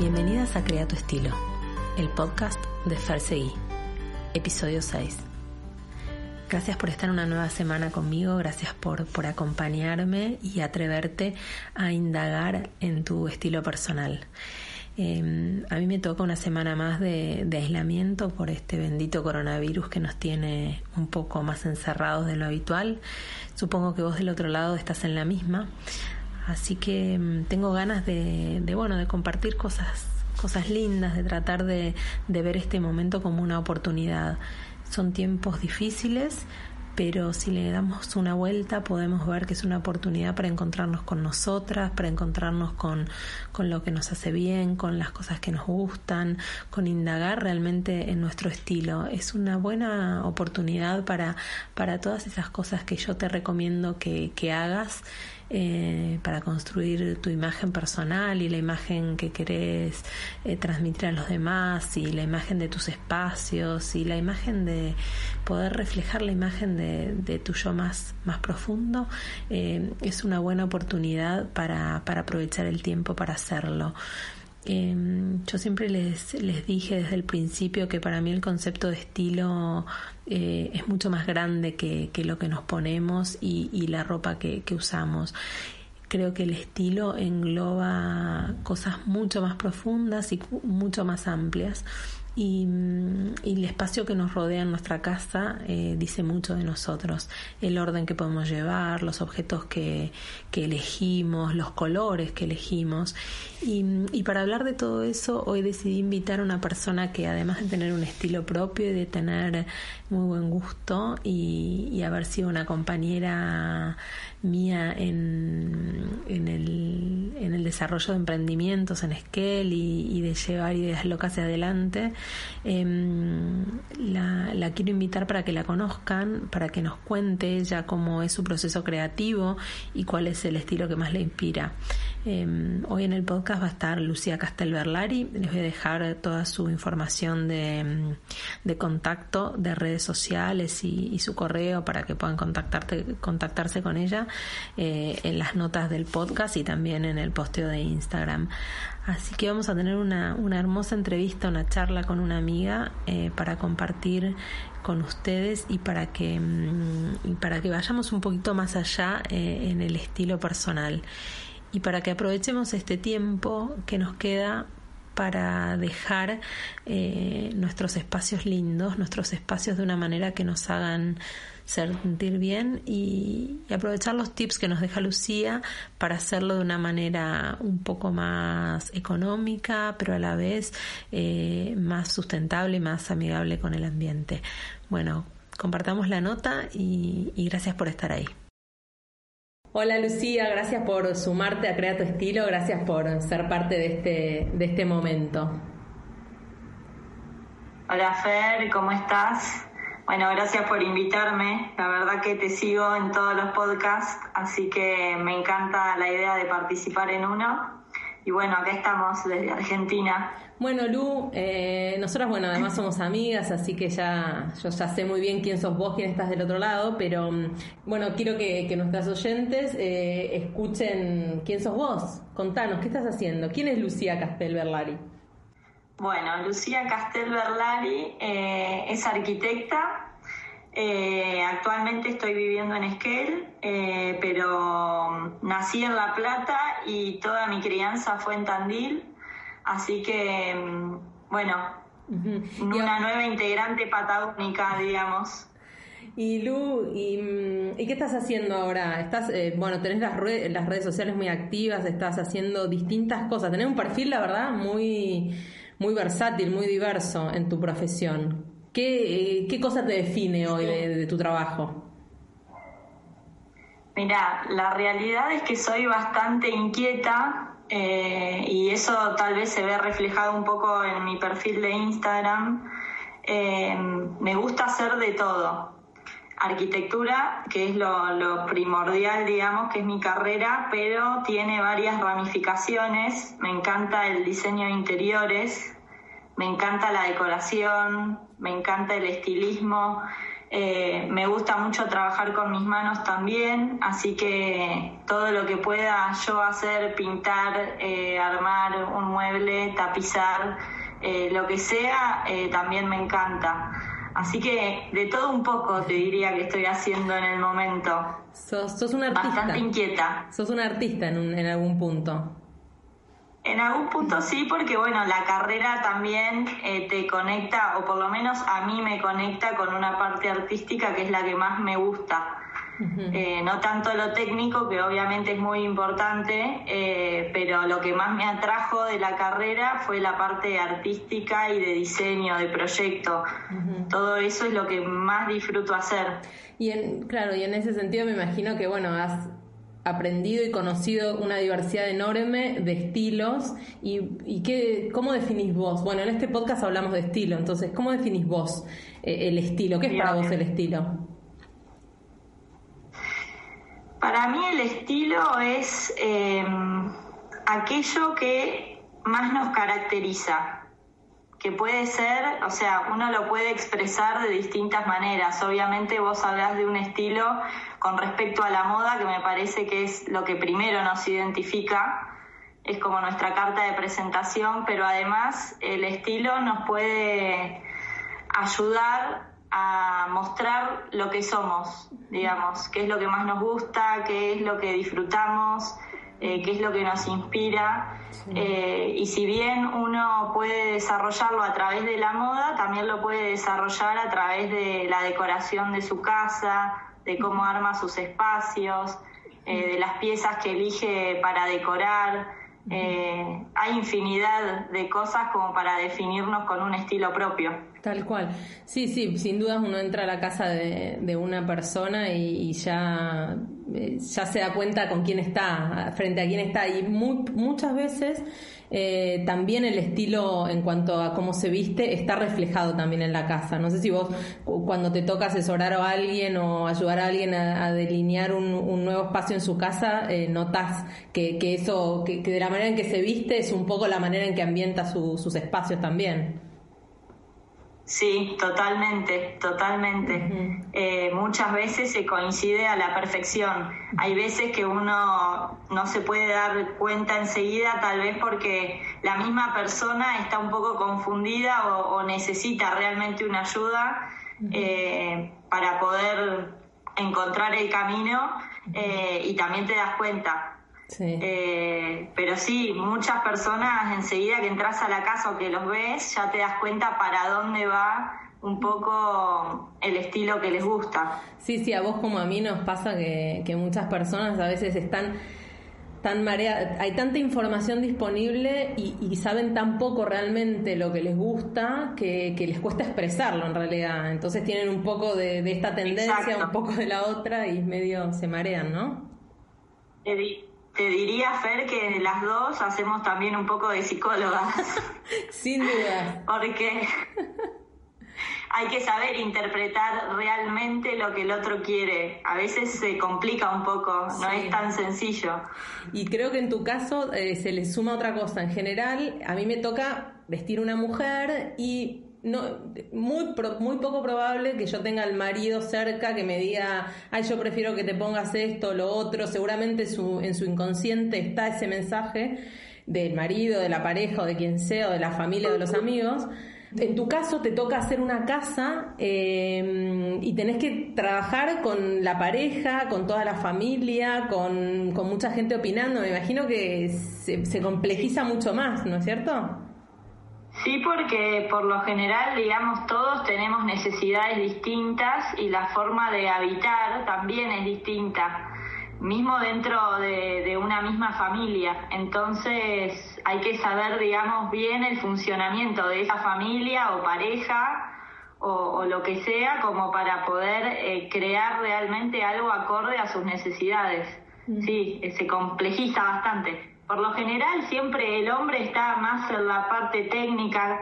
Bienvenidas a Crea tu Estilo, el podcast de Farseguí, episodio 6. Gracias por estar una nueva semana conmigo, gracias por, por acompañarme y atreverte a indagar en tu estilo personal. Eh, a mí me toca una semana más de, aislamiento por este bendito coronavirus que nos tiene un poco más encerrados de lo habitual. Supongo que vos del otro lado estás en la misma. Así que mm, tengo ganas de, bueno, de compartir cosas, cosas lindas, de tratar de, de ver este momento como una oportunidad. Son tiempos difíciles, pero si le damos una vuelta podemos ver que es una oportunidad para encontrarnos con nosotras, para encontrarnos con, con, lo que nos hace bien, con las cosas que nos gustan, con indagar realmente en nuestro estilo. Es una buena oportunidad para, para todas esas cosas que yo te recomiendo que, que hagas eh, para construir tu imagen personal y la imagen que querés eh, transmitir a los demás y la imagen de tus espacios y la imagen de poder reflejar la imagen de, de tu yo más, más profundo eh, es una buena oportunidad para, para aprovechar el tiempo para hacerlo. Eh, yo siempre les, les dije desde el principio que para mí el concepto de estilo eh, es mucho más grande que, que, lo que nos ponemos y, la ropa que, que usamos creo que el estilo engloba cosas mucho más profundas y mucho más amplias. Y, y, el espacio que nos rodea en nuestra casa eh, dice mucho de nosotros, el orden que podemos llevar, los objetos que, que elegimos, los colores que elegimos. Y, y, para hablar de todo eso, hoy decidí invitar a una persona que además de tener un estilo propio y de tener muy buen gusto y, y haber sido una compañera mía en, en, el, en el desarrollo de emprendimientos en Esquel y, de llevar ideas locas hacia adelante, eh, la, la, quiero invitar para que la conozcan, para que nos cuente ella cómo es su proceso creativo y cuál es el estilo que más le inspira. Eh, hoy en el podcast va a estar Lucía Castelberlari, les voy a dejar toda su información de, de contacto de redes sociales y, y, su correo para que puedan contactarte, contactarse con ella eh, en las notas del podcast y también en el posteo de Instagram. Así que vamos a tener una, una hermosa entrevista, una charla con una amiga eh, para compartir con ustedes y para que, mm, para que vayamos un poquito más allá eh, en el estilo personal y para que aprovechemos este tiempo que nos queda para dejar nuestros espacios lindos, nuestros espacios de una manera que nos hagan sentir bien y, y, aprovechar los tips que nos deja Lucía para hacerlo de una manera un poco más económica, pero a la vez eh, más sustentable y más amigable con el ambiente. Bueno, compartamos la nota y, y gracias por estar ahí. Hola Lucía, gracias por sumarte a Crea tu Estilo, gracias por ser parte de este, de este momento. Hola Fer, ¿cómo estás? Bueno, gracias por invitarme. La verdad que te sigo en todos los podcasts, así que me encanta la idea de participar en uno. Y bueno, acá estamos desde Argentina. Bueno, Lu, eh, nosotras, bueno, además somos amigas, así que ya yo ya sé muy bien quién sos vos, quién estás del otro lado, pero bueno, quiero que, que nuestras oyentes eh, escuchen quién sos vos. Contanos, ¿qué estás haciendo? ¿Quién es Lucía Castel Berlari? Bueno, Lucía Castel Berlari eh, es arquitecta. Eh, actualmente estoy viviendo en Esquel, eh, pero nací en La Plata y toda mi crianza fue en Tandil. Así que, bueno, uh -huh. una nueva integrante patagónica, digamos. Y Lu, ¿y, ¿y, qué estás haciendo ahora? Estás, eh, bueno, tenés las, redes, las redes sociales muy activas, estás haciendo distintas cosas. Tenés un perfil, la verdad, muy, muy versátil, muy diverso en tu profesión. ¿Qué, eh, qué cosa te define hoy de, tu trabajo? Mira, la realidad es que soy bastante inquieta eh, y eso tal vez se ve reflejado un poco en mi perfil de Instagram. Eh, me gusta hacer de todo. Arquitectura, que es lo, primordial, digamos, que es mi carrera, pero tiene varias ramificaciones. Me encanta el diseño de interiores, me encanta la decoración, me encanta el estilismo. Eh, me gusta mucho trabajar con mis manos también, así que todo lo que pueda yo hacer, pintar, eh, armar un mueble, tapizar, eh, lo que sea, también me encanta. Así que de todo un poco te diría que estoy haciendo en el momento. Sos, sos una artista. Bastante inquieta. Sos una artista en, en algún punto. En algún punto sí, porque bueno, la carrera también eh, te conecta, o por lo menos a mí me conecta con una parte artística que es la que más me gusta. Eh, no tanto lo técnico, que obviamente es muy importante, eh, pero lo que más me atrajo de la carrera fue la parte artística y de diseño, de proyecto. Todo eso es lo que más disfruto hacer. Y en, claro, y en ese sentido me imagino que, bueno, has aprendido y conocido una diversidad enorme de estilos y, y qué, cómo definís vos. Bueno, en este podcast hablamos de estilo, entonces, ¿cómo definís vos eh, el estilo? ¿Qué es para vos el estilo? Para mí el estilo es eh, aquello que más nos caracteriza que puede ser, o sea, uno lo puede expresar de distintas maneras. Obviamente vos hablas de un estilo con respecto a la moda, que me parece que es lo que primero nos identifica, es como nuestra carta de presentación, pero además el estilo nos puede ayudar a mostrar lo que somos, digamos, qué es lo que más nos gusta, qué es lo que disfrutamos, eh, qué es lo que nos inspira. Eh, y si bien uno puede desarrollarlo a través de la moda, también lo puede desarrollar a través de la decoración de su casa, de cómo arma sus espacios, eh, de las piezas que elige para decorar. hay infinidad de cosas como para definirnos con un estilo propio. Tal cual. Sí, sí, sin dudas uno entra a la casa de, una persona y, ya, eh, ya se da cuenta con quién está, frente a quién está. Y muchas veces eh, también el estilo en cuanto a cómo se viste está reflejado también en la casa. No sé si vos cuando te toca asesorar a alguien o ayudar a alguien a, delinear un, nuevo espacio en su casa, eh, notas que, que eso, que, de la manera en que se viste es un poco la manera en que ambienta sus espacios también. Sí, totalmente, totalmente. Eh, muchas veces se coincide a la perfección. Hay veces que uno no se puede dar cuenta enseguida, tal vez porque la misma persona está un poco confundida o, necesita realmente una ayuda eh, para poder encontrar el camino eh, y también te das cuenta. Eh, pero sí, muchas personas enseguida que entras a la casa o que los ves, ya te das cuenta para dónde va un poco el estilo que les gusta. Sí, sí, a vos como a mí nos pasa que, muchas personas a veces están tan mareadas, hay tanta información disponible y, saben tan poco realmente lo que les gusta que, les cuesta expresarlo en realidad. Entonces tienen un poco de, esta tendencia, un poco de la otra y medio se marean, ¿no? Te diría, Fer, que las dos hacemos también un poco de psicólogas. Sin duda. Porque hay que saber interpretar realmente lo que el otro quiere. A veces se complica un poco, no es tan sencillo. Y creo que en tu caso eh, se le suma otra cosa. En general, a mí me toca vestir una mujer y no, muy, muy poco probable que yo tenga al marido cerca que me diga, ay, yo prefiero que te pongas esto, lo otro. Seguramente su, en su inconsciente está ese mensaje del marido, de la pareja o de quien sea, o de la familia, o de los amigos. En tu caso te toca hacer una casa eh, y tenés que trabajar con la pareja, con toda la familia, con, con mucha gente opinando. Me imagino que se, se complejiza mucho más, ¿no es cierto? Sí, porque por lo general, digamos, todos tenemos necesidades distintas y la forma de habitar también es distinta, mismo dentro de, una misma familia. Entonces hay que saber, digamos, bien el funcionamiento de esa familia o pareja o, lo que sea como para poder eh, crear realmente algo acorde a sus necesidades. Sí, se complejiza bastante. Por lo general siempre el hombre está más en la parte técnica,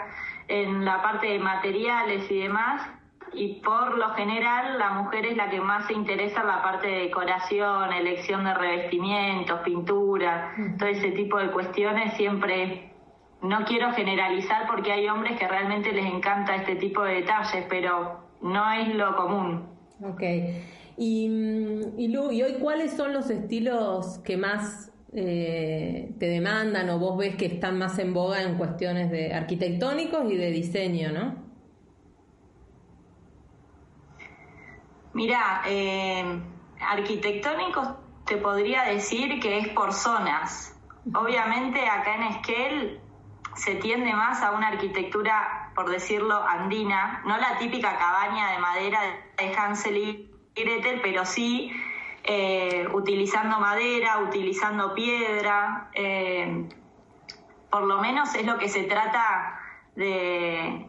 en la parte de materiales y demás, y por lo general la mujer es la que más se interesa en la parte de decoración, elección de revestimientos, pintura, todo ese tipo de cuestiones siempre no quiero generalizar porque hay hombres que realmente les encanta este tipo de detalles, pero no es lo común. Ok. Y, y Lu, ¿y hoy cuáles son los estilos que más eh, te demandan o vos ves que están más en boga en cuestiones de arquitectónicos y de diseño, no? Mira, eh, arquitectónicos te podría decir que es por zonas. Obviamente acá en Esquel se tiende más a una arquitectura, por decirlo, andina, no la típica cabaña de madera de Hansel y Gretel, pero sí eh, utilizando madera, utilizando piedra, eh, por lo menos es lo que se trata de,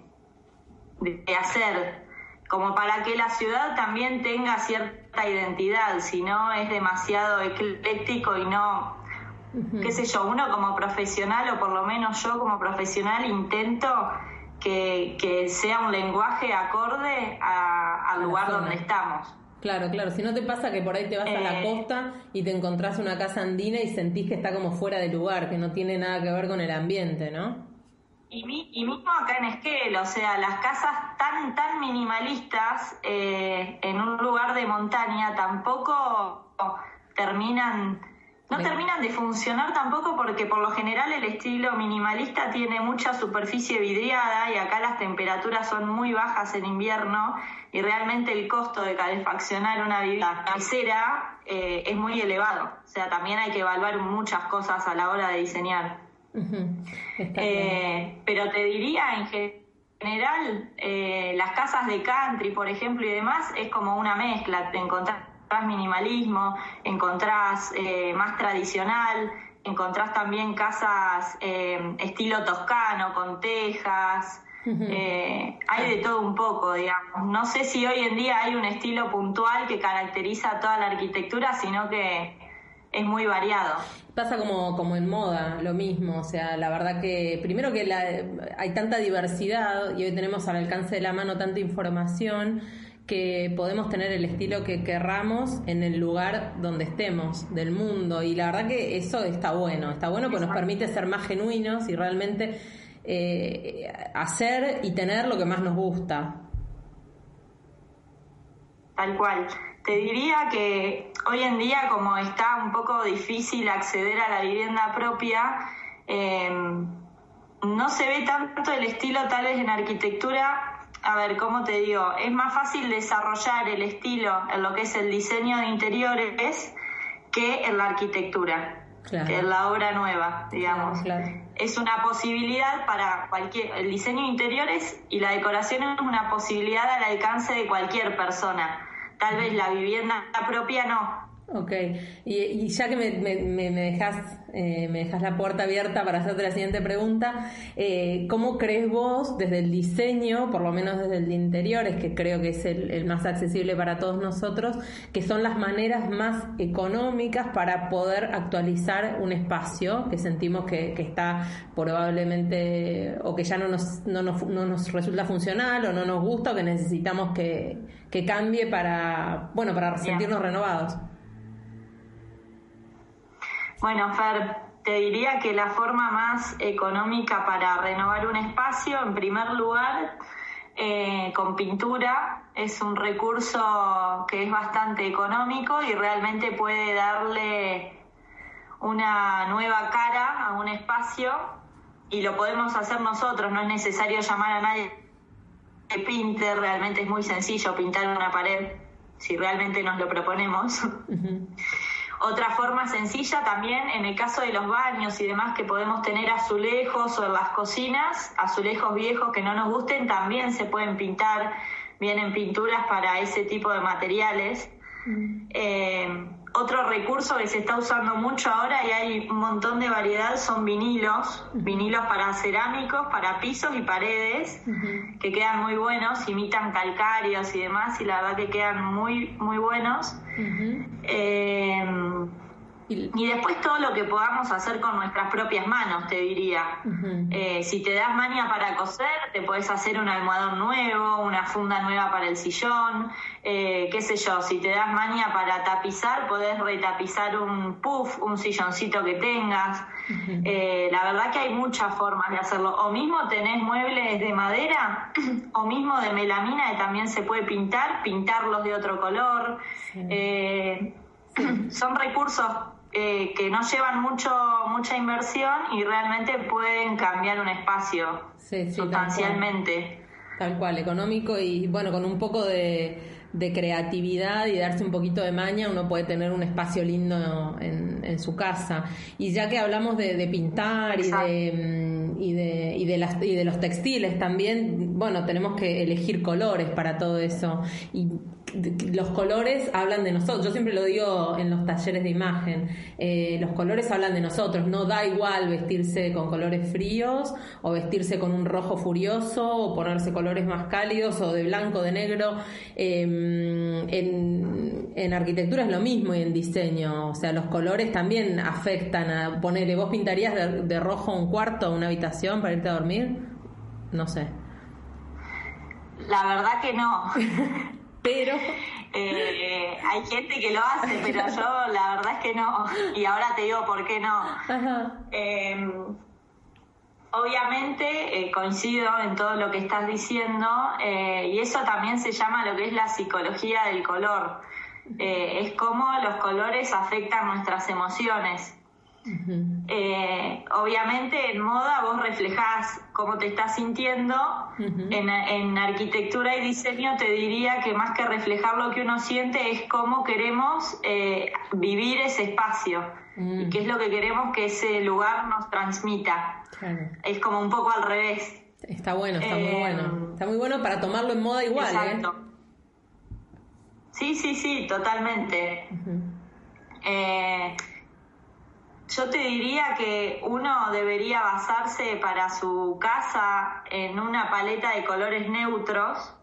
de hacer, como para que la ciudad también tenga cierta identidad, si no es demasiado ecléctico y no qué sé yo, uno como profesional o por lo menos yo como profesional intento que, sea un lenguaje acorde al lugar donde estamos. Claro, claro. Si no te pasa que por ahí te vas a la eh. costa y te encontrás una casa andina y sentís que está como fuera de lugar, que no tiene nada que ver con el ambiente, ¿no? Y, y mismo acá en Esquel, o sea, las casas tan, tan minimalistas eh, en un lugar de montaña tampoco terminan no terminan de funcionar tampoco porque por lo general el estilo minimalista tiene mucha superficie vidriada y acá las temperaturas son muy bajas en invierno y realmente el costo de calefaccionar una vivienda casera eh, es muy elevado. O sea, también hay que evaluar muchas cosas a la hora de diseñar. Eh, pero te diría en general, eh, las casas de country, por ejemplo, y demás, es como una mezcla. Te encontrás minimalismo, encontrás eh, más tradicional, encontrás también casas eh, estilo toscano, con tejas, eh, hay de todo un poco, digamos. No sé si hoy en día hay un estilo puntual que caracteriza toda la arquitectura, sino que es muy variado. Pasa como, como en moda, lo mismo, o sea, la verdad que primero que hay tanta diversidad y hoy tenemos al alcance de la mano tanta información que podemos tener el estilo que querramos en el lugar donde estemos del mundo y la verdad que eso está bueno, está bueno porque nos permite ser más genuinos y realmente eh, hacer y tener lo que más nos gusta. Tal cual. Te diría que hoy en día como está un poco difícil acceder a la vivienda propia, eh, no se ve tanto el estilo tal vez en arquitectura a ver, ¿cómo te digo? Es más fácil desarrollar el estilo en lo que es el diseño de interiores que en la arquitectura, que en la obra nueva, digamos. Es una posibilidad para cualquier, el diseño de interiores y la decoración es una posibilidad al alcance de cualquier persona. Tal vez la vivienda propia no, Ok, y, ya que me, me, dejas, eh, me dejas la puerta abierta para hacerte la siguiente pregunta, eh, ¿cómo crees vos desde el diseño, por lo menos desde el de interiores, que creo que es el, más accesible para todos nosotros, que son las maneras más económicas para poder actualizar un espacio que sentimos que, está probablemente o que ya no nos, no, nos, no nos resulta funcional o no nos gusta o que necesitamos que, que cambie para, bueno, para sentirnos renovados? Bueno, Fer, te diría que la forma más económica para renovar un espacio, en primer lugar, eh, con pintura, es un recurso que es bastante económico y realmente puede darle una nueva cara a un espacio y lo podemos hacer nosotros, no es necesario llamar a nadie que pinte, realmente es muy sencillo pintar una pared si realmente nos lo proponemos. Otra forma sencilla también, en el caso de los baños y demás, que podemos tener azulejos o en las cocinas, azulejos viejos que no nos gusten, también se pueden pintar, vienen pinturas para ese tipo de materiales. Mm. Eh, otro recurso que se está usando mucho ahora y hay un montón de variedad son vinilos, vinilos para cerámicos, para pisos y paredes, que quedan muy buenos, imitan calcáreos y demás, y la verdad que quedan muy, muy buenos. Y después todo lo que podamos hacer con nuestras propias manos, te diría. Eh, si te das mania para coser, te puedes hacer un almohadón nuevo, una funda nueva para el sillón, eh, qué sé yo. Si te das mania para tapizar, podés retapizar un puff, un silloncito que tengas. Eh, la verdad que hay muchas formas de hacerlo. O mismo tenés muebles de madera, o mismo de melamina que también se puede pintar, pintarlos de otro color. Son recursos eh, que no llevan mucho mucha inversión y realmente pueden cambiar un espacio sustancialmente. Tal cual. económico y bueno, con un poco de, creatividad y darse un poquito de maña, uno puede tener un espacio lindo en, en su casa. Y ya que hablamos de, pintar y de, y de, y, de las, y de los textiles también, bueno, tenemos que elegir colores para todo eso. Y los colores hablan de nosotros. Yo siempre lo digo en los talleres de imagen. Eh, los colores hablan de nosotros. No da igual vestirse con colores fríos o vestirse con un rojo furioso o ponerse colores más cálidos o de blanco, de negro. Em, en, arquitectura es lo mismo y en diseño. O sea, los colores también afectan a ponerle. ¿Vos pintarías de, de rojo un cuarto, una habitación para irte a dormir? No sé. La verdad que no. pero eh, hay gente que lo hace, pero yo la verdad es que no. Y ahora te digo por qué no. Em, obviamente eh, coincido en todo lo que estás diciendo eh, y eso también se llama lo que es la psicología del color. es cómo los colores afectan nuestras emociones. Eh, obviamente en moda vos reflejás cómo te estás sintiendo, en, arquitectura y diseño te diría que más que reflejar lo que uno siente es cómo queremos eh, vivir ese espacio y mm. qué es lo que queremos que ese lugar nos transmita. Es como un poco al revés. Está bueno, está muy bueno. Eh, está muy bueno para tomarlo en moda igual. Exacto. Sí, sí, sí, totalmente. Yo te diría que uno debería basarse para su casa en una paleta de colores neutros.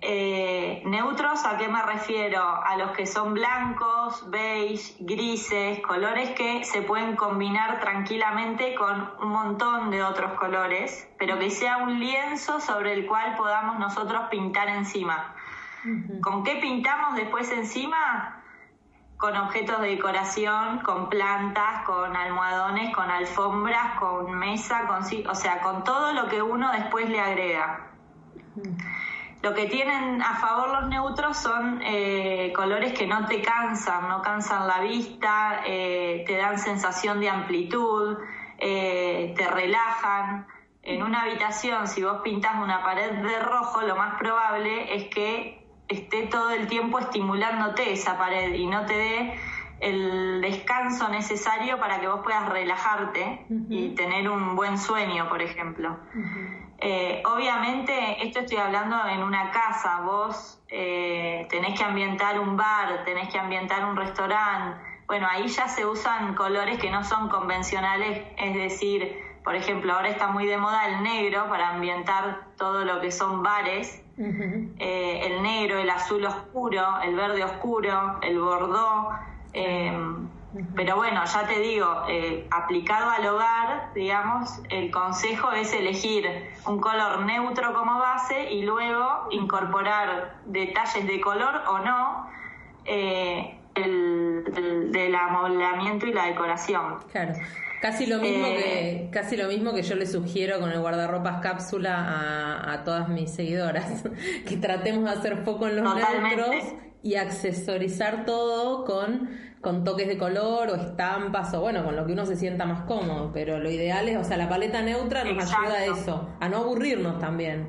Eh, neutros, ¿a qué me refiero? A los que son blancos, beige, grises, colores que se pueden combinar tranquilamente con un montón de otros colores, pero que sea un lienzo sobre el cual podamos nosotros pintar encima. ¿Con qué pintamos después encima? Con objetos de decoración, con plantas, con almohadones, con alfombras, con mesa, con, o sea, con todo lo que uno después le agrega. Lo que tienen a favor los neutros son eh, colores que no te cansan, no cansan la vista, eh, te dan sensación de amplitud, eh, te relajan. En una habitación, si vos pintas una pared de rojo, lo más probable es que esté todo el tiempo estimulándote esa pared y no te dé el descanso necesario para que vos puedas relajarte y tener un buen sueño, por ejemplo. Eh, obviamente, esto estoy hablando en una casa, vos eh, tenés que ambientar un bar, tenés que ambientar un restaurante, bueno, ahí ya se usan colores que no son convencionales, es decir, por ejemplo, ahora está muy de moda el negro para ambientar todo lo que son bares, eh, el negro, el azul oscuro, el verde oscuro, el bordó. Eh, pero bueno, ya te digo, eh, aplicado al hogar, digamos, el consejo es elegir un color neutro como base y luego incorporar detalles de color o no el, del amoblamiento y la decoración. Claro. Casi lo mismo que eh, casi lo mismo que yo le sugiero con el guardarropas cápsula a, todas mis seguidoras, que tratemos de hacer foco en los neutros y accesorizar todo con, con toques de color o estampas o bueno, con lo que uno se sienta más cómodo, pero lo ideal es, o sea, la paleta neutra nos ayuda a eso, a no aburrirnos también.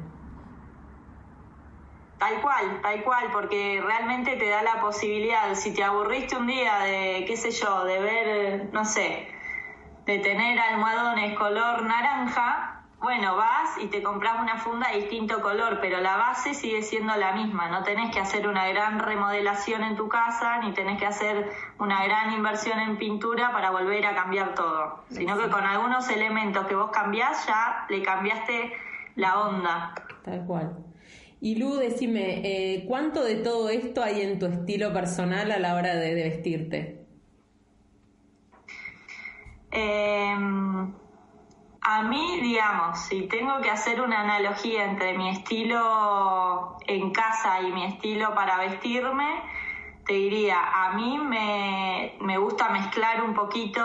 Tal cual, tal cual, porque realmente te da la posibilidad, si te aburriste un día de, qué sé yo, de ver, no sé, de tener almohadones color naranja, bueno, vas y te compras una funda de distinto color, pero la base sigue siendo la misma. No tenés que hacer una gran remodelación en tu casa, ni tenés que hacer una gran inversión en pintura para volver a cambiar todo. Sino que con algunos elementos que vos cambiás ya le cambiaste la onda. Tal cual. Y Lu, decime, eh, ¿cuánto de todo esto hay en tu estilo personal a la hora de, de vestirte? Eh, a mí, digamos, si tengo que hacer una analogía entre mi estilo en casa y mi estilo para vestirme, te diría, a mí me, me gusta mezclar un poquito,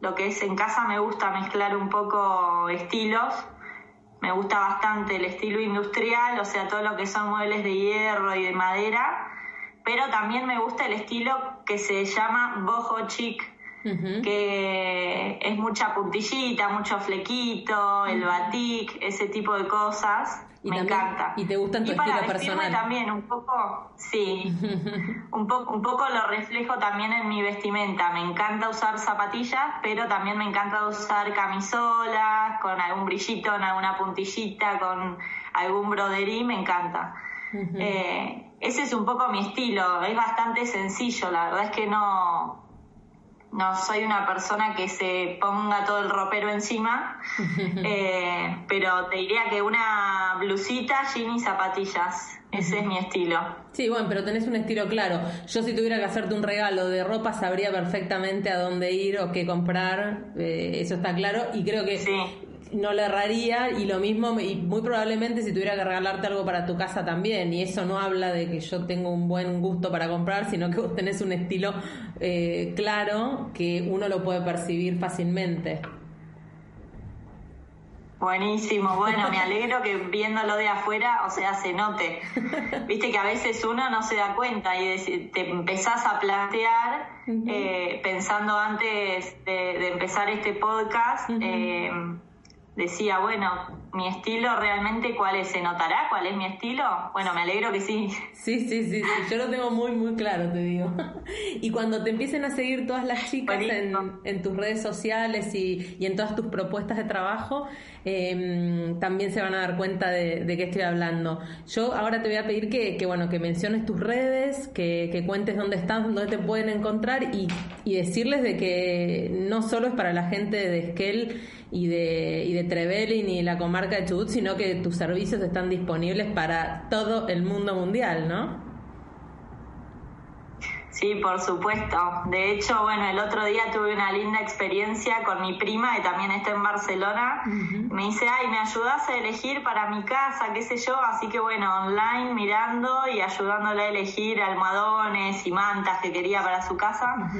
lo que es en casa me gusta mezclar un poco estilos, me gusta bastante el estilo industrial, o sea, todo lo que son muebles de hierro y de madera, pero también me gusta el estilo que se llama boho chic, que es mucha puntillita, mucho flequito, el batik, ese tipo de cosas. me encanta. ¿Y te gustan tu y estilo personal? también un poco, sí, un, poco, un poco lo reflejo también en mi vestimenta. Me encanta usar zapatillas, pero también me encanta usar camisolas con algún brillito, en alguna puntillita, con algún broderí, me encanta. Eh, ese es un poco mi estilo, es bastante sencillo, la verdad es que no, no soy una persona que se ponga todo el ropero encima, eh, pero te diría que una blusita, jean y zapatillas. Ese es mi estilo. Sí, bueno, pero tenés un estilo claro. Yo si tuviera que hacerte un regalo de ropa sabría perfectamente a dónde ir o qué comprar, eh, eso está claro. Y creo que sí no le erraría y lo mismo, y muy probablemente si tuviera que regalarte algo para tu casa también, y eso no habla de que yo tengo un buen gusto para comprar, sino que vos tenés un estilo eh, claro que uno lo puede percibir fácilmente. Buenísimo, bueno, me alegro que viéndolo de afuera, o sea, se note. Viste que a veces uno no se da cuenta y te empezás a plantear, eh, pensando antes de, empezar este podcast, eh, decía, bueno, mi estilo realmente cuál es, ¿se notará cuál es mi estilo? Bueno, me alegro que sí. Sí, sí, sí, sí. yo lo tengo muy, muy claro, te digo. Y cuando te empiecen a seguir todas las chicas en, tus redes sociales y, en todas tus propuestas de trabajo, em, también se van a dar cuenta de, de, qué estoy hablando. Yo ahora te voy a pedir que, que bueno, que menciones tus redes, que, que, cuentes dónde estás, dónde te pueden encontrar y, y decirles de que no solo es para la gente de Esquel y de, y de Trevelin y la comarca de Chubut, sino que tus servicios están disponibles para todo el mundo mundial, ¿no? Sí, por supuesto. De hecho, bueno, el otro día tuve una linda experiencia con mi prima, que también está en Barcelona. Me dice, ay, ¿me ayudas a elegir para mi casa? ¿Qué sé yo? Así que bueno, online mirando y ayudándole a elegir almohadones y mantas que quería para su casa.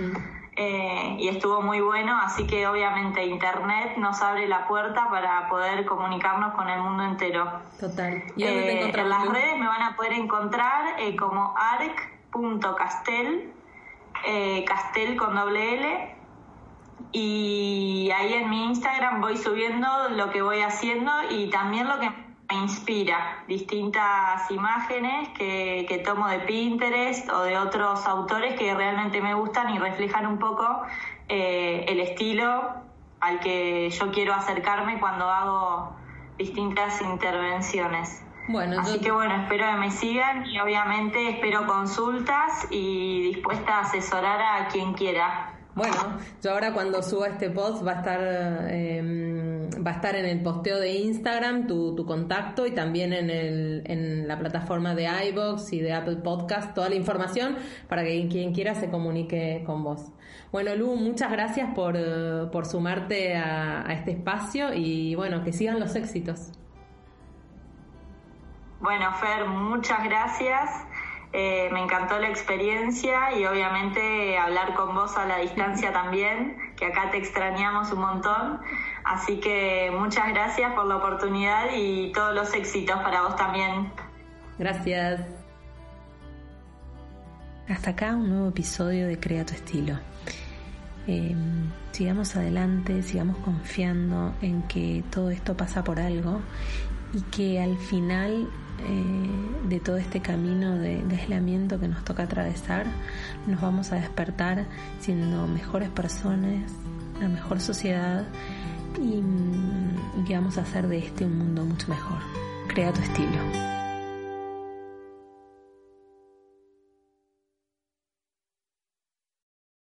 Eh, y estuvo muy bueno, así que obviamente Internet nos abre la puerta para poder comunicarnos con el mundo entero. Total. ¿Y eh, en las redes me van a poder encontrar eh, como arc.castel, castel con doble L, y ahí en mi Instagram voy subiendo lo que voy haciendo y también lo que inspira distintas imágenes que, que, tomo de Pinterest o de otros autores que realmente me gustan y reflejan un poco eh, el estilo al que yo quiero acercarme cuando hago distintas intervenciones. Bueno, Así que bueno, espero que me sigan y obviamente espero consultas y dispuesta a asesorar a quien quiera. Bueno, yo ahora cuando suba este post va a estar em, va a estar en el posteo de Instagram tu, tu contacto y también en, el, en la plataforma de iBox y de Apple Podcast toda la información para que quien quiera se comunique con vos. Bueno, Lu, muchas gracias por, sumarte a, a este espacio y bueno, que sigan los éxitos. Bueno, Fer, muchas gracias. Eh, me encantó la experiencia y obviamente hablar con vos a la distancia también, que acá te extrañamos un montón. Así que muchas gracias por la oportunidad y todos los éxitos para vos también. Gracias. Hasta acá un nuevo episodio de Crea tu estilo. Eh, sigamos adelante, sigamos confiando en que todo esto pasa por algo y que al final eh, de todo este camino de, aislamiento que nos toca atravesar, nos vamos a despertar siendo mejores personas, la mejor sociedad y, y que vamos a hacer de este un mundo mucho mejor. Crea tu estilo.